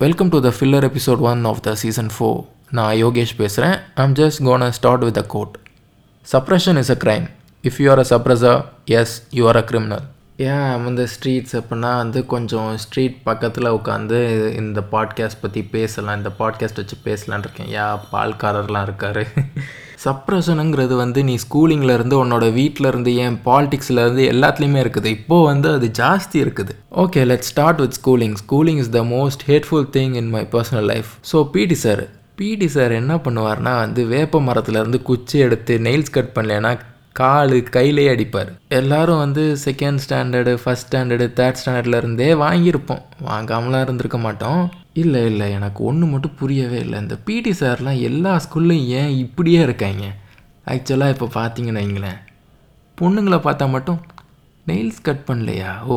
Welcome to the filler episode one of the season four நான் யோகேஷ் பேசுகிறேன் I'm just gonna start with a quote suppression is a crime if you are a suppressor as you are a criminal ஏன் வந்து streets அப்படின்னா வந்து கொஞ்சம் street பக்கத்தில் உட்காந்து இந்த பாட்காஸ்ட் பற்றி பேசலாம் இந்த பாட்காஸ்ட் வச்சு பேசலான் இருக்கேன். ஏன் பால்காரர்லாம் இருக்கார். சப்ரஷனுங்கிறது வந்து நீ ஸ்கூலிங்லேருந்து உன்னோட வீட்டில் இருந்து ஏன் பாலிட்டிக்ஸ்லேருந்து எல்லாத்துலேயுமே இருக்குது. இப்போது வந்து அது ஜாஸ்தி இருக்குது. Okay let start with schooling schooling is the most hateful thing in my personal life so PT sir PT sir என்ன பண்ணுவார்னா வந்து வேப்ப மரத்துலேருந்து குச்சி எடுத்து நெயில்ஸ் கட் பண்ணலன்னா கால் கையிலே அடிப்பார். எல்லாரும் வந்து second standard first standard third ஸ்டாண்டர்ட்லேருந்தே வாங்கியிருப்போம். வாங்காமலாம் இருந்திருக்க மாட்டோம். இல்லை இல்லை எனக்கு ஒன்று மட்டும் புரியவே இல்லை. இந்த பிடி சார்லாம் எல்லா ஸ்கூல்லையும் ஏன் இப்படியே இருக்காங்க ஆக்சுவலாக இப்போ பார்த்தீங்கன்னு வைங்களேன். பொண்ணுங்களை பார்த்தா மட்டும் நெயில்ஸ் கட் பண்ணலையா? ஓ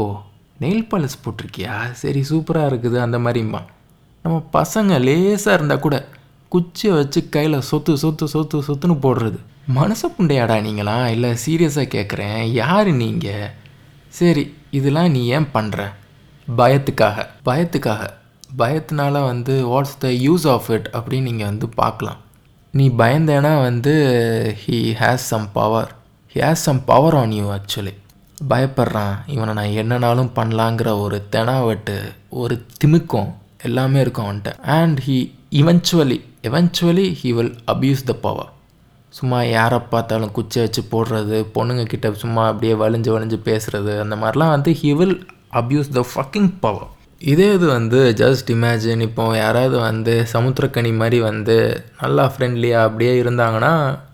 நெயில் பாலிஸ் போட்டிருக்கியா? சரி சூப்பராக இருக்குது. அந்த மாதிரிம்மா நம்ம பசங்க லேசாக இருந்தால் கூட குச்சியை வச்சு கையில் சொத்து சொத்து சொத்து சொத்துன்னு போடுறது. மனசை புண்டையாடா நீங்களா? இல்லை சீரியஸாக கேட்குறேன் யார் நீங்கள் சரி இதெல்லாம் நீ ஏன் பண்ணுற பயத்துக்காக பயத்துக்காக. பயத்தினால வந்து what's the use of it அப்படின்னு நீங்கள் வந்து பார்க்கலாம். நீ பயந்தேன்னா வந்து he has some power he has some power on you actually பயப்படுறான். இவனை நான் என்னனாலும் பண்ணலாங்கிற ஒரு தெனாவட்டு ஒரு திமிக்கம் எல்லாமே இருக்கும் அவன்கிட்ட. And he eventually eventually he will abuse the power சும்மா யாரை பார்த்தாலும் குச்சை வச்சு போடுறது பொண்ணுங்க கிட்ட சும்மா அப்படியே வலிஞ்சு வலிஞ்சு பேசுறது அந்த மாதிரிலாம் வந்து he will abuse the fucking power இதே இது வந்து ஜஸ்ட் இமேஜின் இப்போ யாராவது வந்து சமுத்திரக்கனி மாதிரி வந்து நல்லா ஃப்ரெண்ட்லியாக அப்படியே இருந்தாங்கன்னா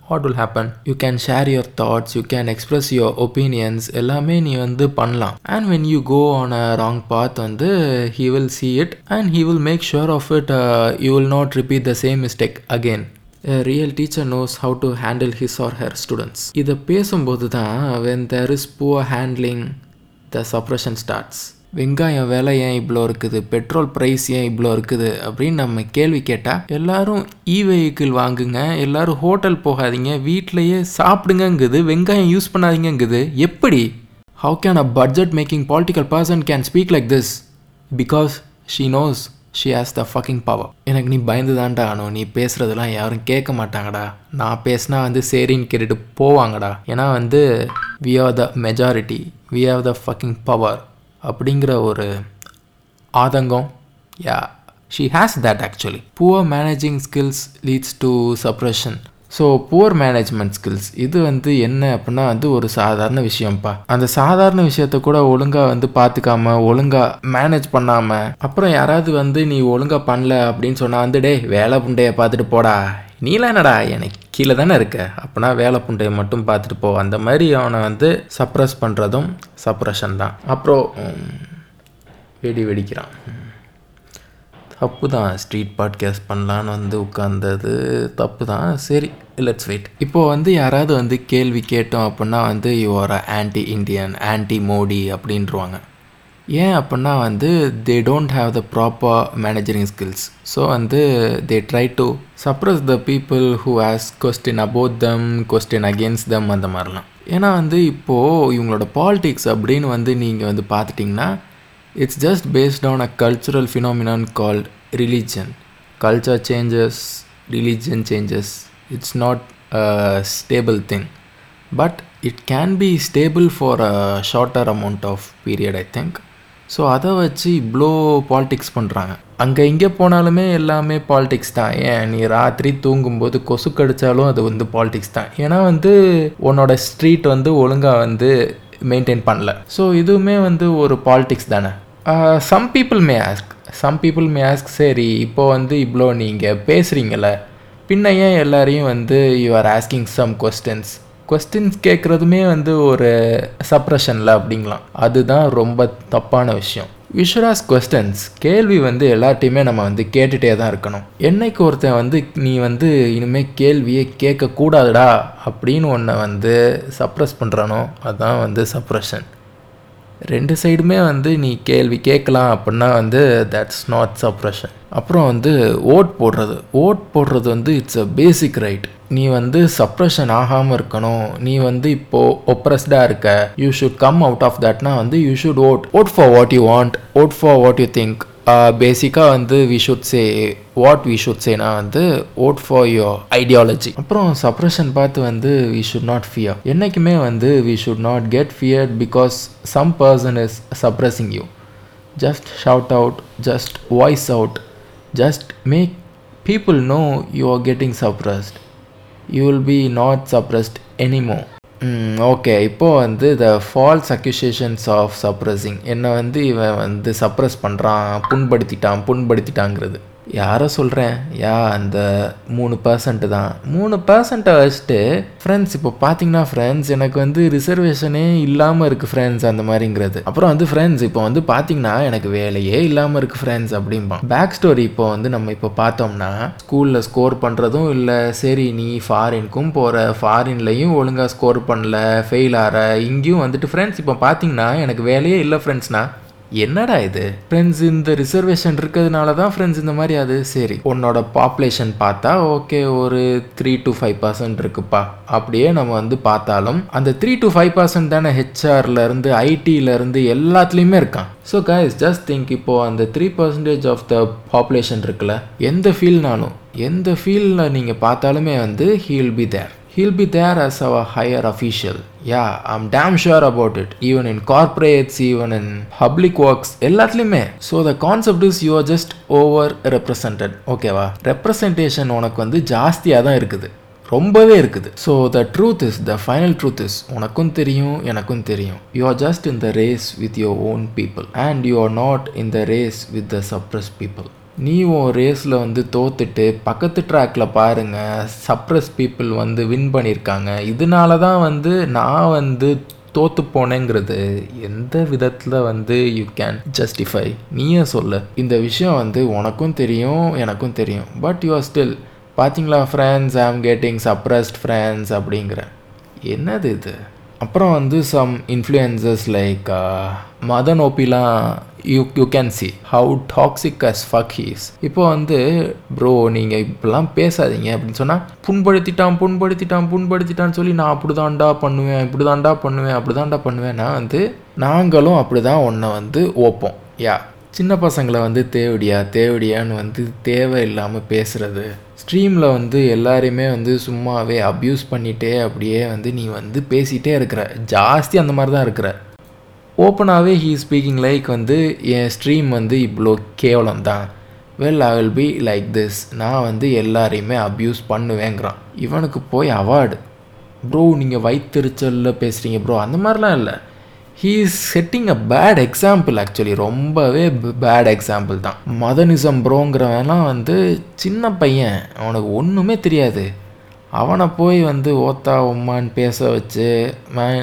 what will happen you can share your thoughts you can express your opinions எல்லாமே நீ வந்து பண்ணலாம். And when you go on a wrong path வந்து he will see it and he will make sure of it you will not repeat the same mistake again A real teacher knows how to handle his or her students. இதை பேசும்போது தான் when there is poor handling the suppression starts வெங்காயம் விலை ஏன் இவ்வளோ இருக்குது? Petrol price ஏன் இவ்வளோ இருக்குது? அப்படின்னு நம்ம கேள்வி கேட்டால் எல்லாரும் இ வெஹிக்கிள் வாங்குங்க எல்லாரும் ஹோட்டல் போகாதீங்க வீட்டிலையே சாப்பிடுங்கங்குது வெங்காயம் யூஸ் பண்ணாதீங்கங்குது. எப்படி? How can a budget making political person can speak like this because she knows she has the fucking power எனக்கு நீ பயந்து தான்டா ஆனும் நீ பேசுகிறதெல்லாம் யாரும் கேட்க மாட்டாங்கடா. நான் பேசினா வந்து சரின்னு கேட்டுட்டு போவாங்கடா. ஏன்னா வந்து we are the majority we have the fucking power அப்படிங்கிற ஒரு ஆதங்கம். Yeah she has that actually poor managing skills leads to suppression so poor management skills இது வந்து என்ன அப்படின்னா வந்து ஒரு சாதாரண விஷயம்ப்பா. அந்த சாதாரண விஷயத்த கூட ஒழுங்காக வந்து பார்த்துக்காம ஒழுங்காக மேனேஜ் பண்ணாமல் அப்புறம் யாராவது வந்து நீ ஒழுங்காக பண்ணல அப்படின்னு சொன்னால் வந்து டே வேலை புண்டையை பார்த்துட்டு போடா. நீலாம் என்னடா எனக்கு கீழே தானே இருக்க? அப்போனா வேலை புண்டையை மட்டும் பார்த்துட்டு போ. அந்த மாதிரி அவனை வந்து சப்ரஸ் பண்ணுறதும் சப்ரஷன் தான். அப்புறம் வெடி வெடிக்கிறான். தப்பு தான் ஸ்ட்ரீட் பாட்காஸ்ட் பண்ணலான்னு வந்து உட்காந்தது தப்பு தான் சரி லெட்ஸ் வெயிட் இப்போது வந்து யாராவது வந்து கேள்வி கேட்டோம் அப்படின்னா வந்து your anti Indian anti Modi அப்படின்றவாங்க. ஏன் அப்படின்னா வந்து they don't have the proper managing skills so வந்து they try to suppress the people who has question about them question against them அந்த மாதிரிலாம் ஏன்னா வந்து இப்போது இவங்களோட பாலிடிக்ஸ் அப்படின்னு வந்து நீங்கள் வந்து பார்த்துட்டிங்கன்னா it's just based on a cultural phenomenon called religion culture changes religion changes it's not stable thing but it can be stable for a shorter amount of period I think so அதை வச்சு இவ்வளோ politics பண்ணுறாங்க அங்கே இங்கே போனாலுமே எல்லாமே politics தான். ஏன்? நீ ராத்திரி தூங்கும்போது கொசு கடித்தாலும் அது வந்து பாலிடிக்ஸ் தான். ஏன்னா வந்து உன்னோட ஸ்ட்ரீட் வந்து ஒழுங்காக வந்து மெயின்டைன் பண்ணல. ஸோ இதுவுமே வந்து ஒரு பாலிடிக்ஸ் தானே. Some people may ask some people may ask சரி இப்போ வந்து இவ்வளோ நீங்கள் பேசுகிறீங்கள பின்ன ஏன் எல்லாரையும் வந்து you are asking some questions questions கேட்குறதுமே வந்து ஒரு சப்ரஷனில் அப்படிங்களாம் அதுதான் ரொம்ப தப்பான விஷயம். விஷுவலாஸ் கொஸ்டின்ஸ் கேள்வி வந்து எல்லாத்தையுமே நம்ம வந்து கேட்டுகிட்டே தான் இருக்கணும். என்னைக்கு ஒருத்தன் வந்து நீ வந்து இனிமேல் கேள்வியே கேட்கக்கூடாதுடா அப்படின்னு ஒன்றை வந்து சப்ரஸ் பண்ணுறானோ அதுதான் வந்து சப்ரஷன் ரெண்டு சைடுமே வந்து நீ கேள்வி கேட்கலாம் அப்படின்னா வந்து தட்ஸ் நாட் சப்ரஷன் அப்புறம் வந்து ஓட் போடுறது. ஓட் போடுறது வந்து இட்ஸ் அ பேசிக் ரைட் நீ வந்து சப்ரஷன் ஆகாமல் இருக்கணும். நீ வந்து இப்போது ஒப்ரஸ்டாக இருக்க. You should come out of தட்னா வந்து you should vote vote for what you want vote for what you think பேசிக்காக வந்து we should say what we should சேனா வந்து ஓட் ஃபார் யோர் ஐடியாலஜி அப்புறம் சப்ரஷன் பார்த்து வந்து வி ஷுட் நாட் ஃபியர் என்றைக்குமே வந்து we should not get fear because some person is suppressing you just shout out just voice out just make people know you are getting suppressed you will be not suppressed anymore okay இப்போது வந்து the false accusations of suppressing என்னை வந்து இவன் வந்து suppress பண்ணுறான் புண்படுத்திட்டான் புண்படுத்திட்டாங்கிறது. யாரை சொல்கிறேன் யா அந்த மூணு பர்சன்ட் தான். மூணு பர்சன்ட்டை வச்சுட்டு ஃப்ரெண்ட்ஸ் இப்போ பார்த்தீங்கன்னா ஃப்ரெண்ட்ஸ் எனக்கு வந்து ரிசர்வேஷனே இல்லாமல் இருக்குது ஃப்ரெண்ட்ஸ் அந்த மாதிரிங்கிறது. அப்புறம் வந்து ஃப்ரெண்ட்ஸ் இப்போ வந்து பார்த்தீங்கன்னா எனக்கு வேலையே இல்லாமல் இருக்குது ஃப்ரெண்ட்ஸ் அப்படிம்பான். பேக் ஸ்டோரி இப்போ வந்து நம்ம இப்போ பார்த்தோம்னா ஸ்கூலில் ஸ்கோர் பண்ணுறதும் இல்லை. சரி நீ ஃபாரின்க்கும் போகிற ஃபாரின்லையும் ஒழுங்காக ஸ்கோர் பண்ணல ஃபெயில் ஆகிற இங்கேயும் வந்துட்டு ஃப்ரெண்ட்ஸ் இப்போ பார்த்தீங்கன்னா எனக்கு வேலையே இல்லை ஃப்ரெண்ட்ஸ்னா என்னடா இது? ஃப்ரெண்ட்ஸ் இந்த ரிசர்வேஷன் இருக்கிறதுனால தான் ஃப்ரெண்ட்ஸ் இந்த மாதிரி அது? சரி. உன்னோட பாப்புலேஷன் பார்த்தா ஓகே ஒரு த்ரீ டு ஃபைவ் பர்சன்ட் இருக்குப்பா. அப்படியே நம்ம வந்து பார்த்தாலும் அந்த த்ரீ டு ஃபைவ் பர்சன்ட் தானே ஹெச்ஆர்லேருந்து ஐடியிலேருந்து எல்லாத்துலேயுமே இருக்கான். ஸோ கைஸ் ஜஸ்ட் திங்க் இப்போது அந்த three percentage of the population இருக்குல்ல எந்த ஃபீல்ட்னாலும் எந்த ஃபீல்டில் நீங்கள் பார்த்தாலுமே வந்து he'll be there he'll be there as our higher official. Yeah i'm damn sure about it. Even in corporates even in public works எல்லாத்துலேயுமே. So the concept is you are just over represented ஓகேவா representation உனக்கு வந்து ஜாஸ்தியாக தான் இருக்குது. ரொம்பவே இருக்குது. So the truth is the final truth is உனக்கும் தெரியும் எனக்கும் தெரியும். You are just in the race with your own people and you are not in the race with the suppress people நீ உன் ரேஸில் வந்து தோத்துட்டு பக்கத்து ட்ராக்கில் பாருங்கள் சப்ரஸ் பீப்புள் வந்து வின் பண்ணியிருக்காங்க இதனால தான் வந்து நான் வந்து தோத்து போனேங்கிறது. எந்த விதத்தில் வந்து யூ கேன் ஜஸ்டிஃபை நீயே சொல்லு. இந்த விஷயம் வந்து உனக்கும் தெரியும் எனக்கும் தெரியும். பட் யூ ஆர் ஸ்டில் பார்த்தீங்களா friends I am getting suppressed friends அப்படிங்கிற. என்னது இது? அப்புறம் வந்து some influences like Madan ஓபிலாம் you you can see how toxic as fuck he's இப்போ வந்து ப்ரோ நீங்கள் இப்படிலாம் பேசாதீங்க அப்படின்னு சொன்னால் புண்படுத்திட்டான் புண்படுத்திட்டான் புண்படுத்திட்டான்னு சொல்லி நான் அப்படி தான்டா பண்ணுவேன் இப்படி தான்டா பண்ணுவேன் அப்படி தான்டா பண்ணுவேன்னா வந்து நாங்களும் அப்படி தான் ஒன்றை வந்து ஓப்போம். யா சின்ன பசங்களை வந்து தேவடியா தேவடியான்னு வந்து தேவை இல்லாமல் பேசுகிறது ஸ்ட்ரீமில் வந்து எல்லாரையுமே வந்து சும்மாவே அப்யூஸ் பண்ணிகிட்டே அப்படியே வந்து நீ வந்து பேசிகிட்டே இருக்கிற. ஜாஸ்தி அந்த மாதிரி தான் இருக்கிற. ஓப்பனாகவே ஹீ ஸ்பீக்கிங் லைக் வந்து என் ஸ்ட்ரீம் வந்து இவ்வளோ கேவலம் தான். Well I will be like this நான் வந்து எல்லாரையுமே அப்யூஸ் பண்ணுவேங்கிறான். இவனுக்கு போய் அவார்டு ப்ரோ நீங்கள் வயிற்றுச்சலில் பேசுகிறீங்க ப்ரோ அந்த மாதிரிலாம் இல்லை. He is setting a bad example actually ரொம்பவே பேட் எக்ஸாம்பிள் தான். மதனிசம் ப்ரோங்கிறவன்லாம் வந்து சின்ன பையன். அவனுக்கு ஒன்றுமே தெரியாது. அவனை போய் வந்து ஓத்தா உம்மான்னு பேச வச்சு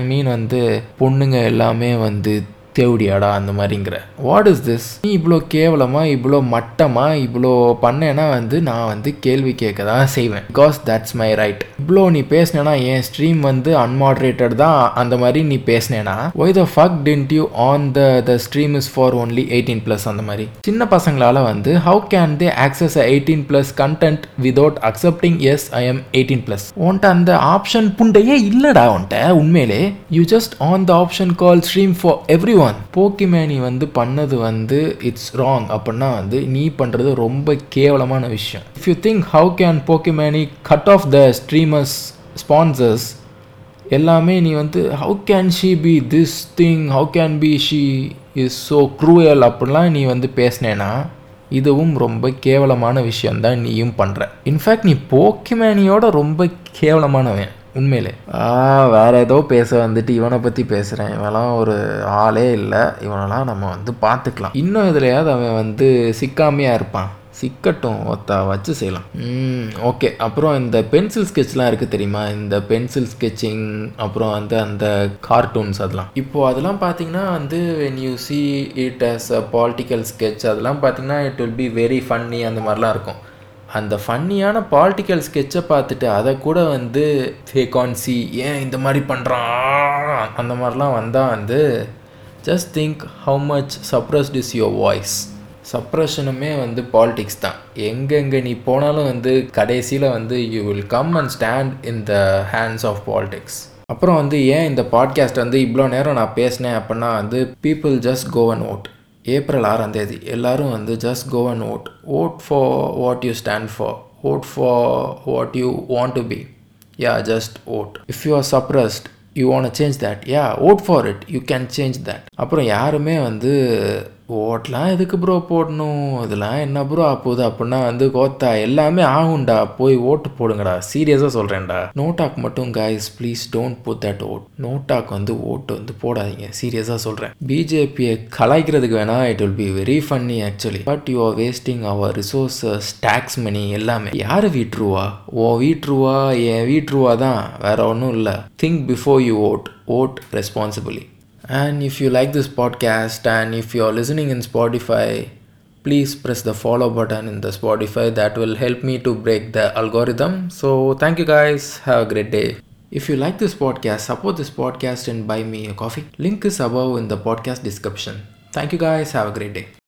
மீன் வந்து பொண்ணுங்க எல்லாமே வந்து தேவடியாடா அந்த மாதிரிங்கிற. வாட் இஸ் திஸ் நீ இவ்வளோ கேவலமாக இவ்வளோ மட்டமாக இவ்வளோ பண்ணேன்னா வந்து நான் வந்து கேள்வி கேட்க தான் செய்வேன். பிகாஸ் தட்ஸ் மை ரைட் இவ்வளோ நீ பேசினேன்னா என் ஸ்ட்ரீம் வந்து அன்மாட்ரேட்டட் தான். அந்த மாதிரி நீ பேசினேன்னா why the fuck tend you on the the stream is for only eighteen plus அந்த மாதிரி. சின்ன பசங்களால் வந்து how can they access eighteen plus content without accepting yes I am eighteen plus உன்ட்ட அந்த ஆப்ஷன் புண்டையே இல்லைடா உன்ட்ட உண்மையிலே. You just on the option call stream for every one Pokimane வந்து பண்ணது வந்து இட்ஸ் ராங் அப்படின்னா வந்து நீ பண்ணுறது ரொம்ப கேவலமான விஷயம். If you think how can Pokimane cut off the streamers sponsors எல்லாமே நீ வந்து how can she be this thing how can be she is so cruel அப்படிலாம் நீ வந்து பேசினேன்னா இதுவும் ரொம்ப கேவலமான விஷயந்தான் நீயும் பண்ணுற இன்ஃபேக்ட் நீ போக்கிமேனியோட ரொம்ப கேவலமானவன். உண்மையிலே. வேறு வேற ஏதோ பேச வந்துட்டு இவனை பற்றி பேசுகிறேன் இவன்லாம் ஒரு ஆளே இல்லை. இவனெல்லாம் நம்ம வந்து பார்த்துக்கலாம் இன்னும் இதுலையாவது அவன் வந்து சிக்காமையாக இருப்பான். சிக்கட்டும் ஒத்தா வச்சு செய்யலாம். ஓகே. அப்புறம் இந்த பென்சில் ஸ்கெட்ச்லாம் இருக்குது தெரியுமா? இந்த பென்சில் ஸ்கெட்சிங் அப்புறம் வந்து அந்த கார்ட்டூன்ஸ் அதெல்லாம். இப்போது அதெல்லாம் பார்த்தீங்கன்னா வந்து when you see it as a political sketch அதெல்லாம் பார்த்தீங்கன்னா it will be very funny அந்த மாதிரிலாம் இருக்கும். அந்த ஃபன்னியான பாலிட்டிக்கல் ஸ்கெட்சை பார்த்துட்டு அதை கூட வந்து ஃபேகான்சி ஏன் இந்த மாதிரி பண்ணுறான் அந்த மாதிரிலாம் வந்தால் வந்து just think how much suppressed is your voice சப்ரஷனுமே வந்து பாலிடிக்ஸ் தான். எங்கெங்கே நீ போனாலும் வந்து கடைசியில் வந்து you will come and stand in the hands of politics அப்புறம் வந்து ஏன் இந்த பாட்காஸ்ட் வந்து இவ்வளோ நேரம் நான் பேசினேன்? அப்படின்னா வந்து people just go and vote April ஆறாம் தேதி. எல்லாரும் வந்து just go and vote vote for what you stand for vote for what you want to be yeah just vote if you are suppressed you want change that yeah vote for it you can change that அப்புறம் யாருமே வந்து ஓட்லாம் எதுக்கு bro போடணும்? இதெல்லாம் என்ன bro ஆப்போகுது அப்படின்னா வந்து Kota எல்லாமே ஆகும்டா. போய் ஓட்டு போடுங்கடா. சீரியஸாக சொல்கிறேன்டா நோட்டாக் மட்டும் guys please don't put that vote நோட்டாக் வந்து ஓட்டு வந்து போடாதீங்க. சீரியஸாக சொல்கிறேன் பிஜேபியை கலாய்க்கிறதுக்கு வேணா it will be very funny actually but you are wasting our resources tax money எல்லாமே. யார் வீட்ருவா ஓ வீட்ருவா என் வீட்ருவா தான். வேற ஒன்றும் இல்லை. Think before you vote vote responsibly And if you like this podcast and if you're listening in Spotify, please press the follow button in the Spotify. That will help me to break the algorithm. So, thank you guys. Have a great day. If you like this podcast, support this podcast and buy me a coffee. Link is above in the podcast description. Thank you guys. Have a great day.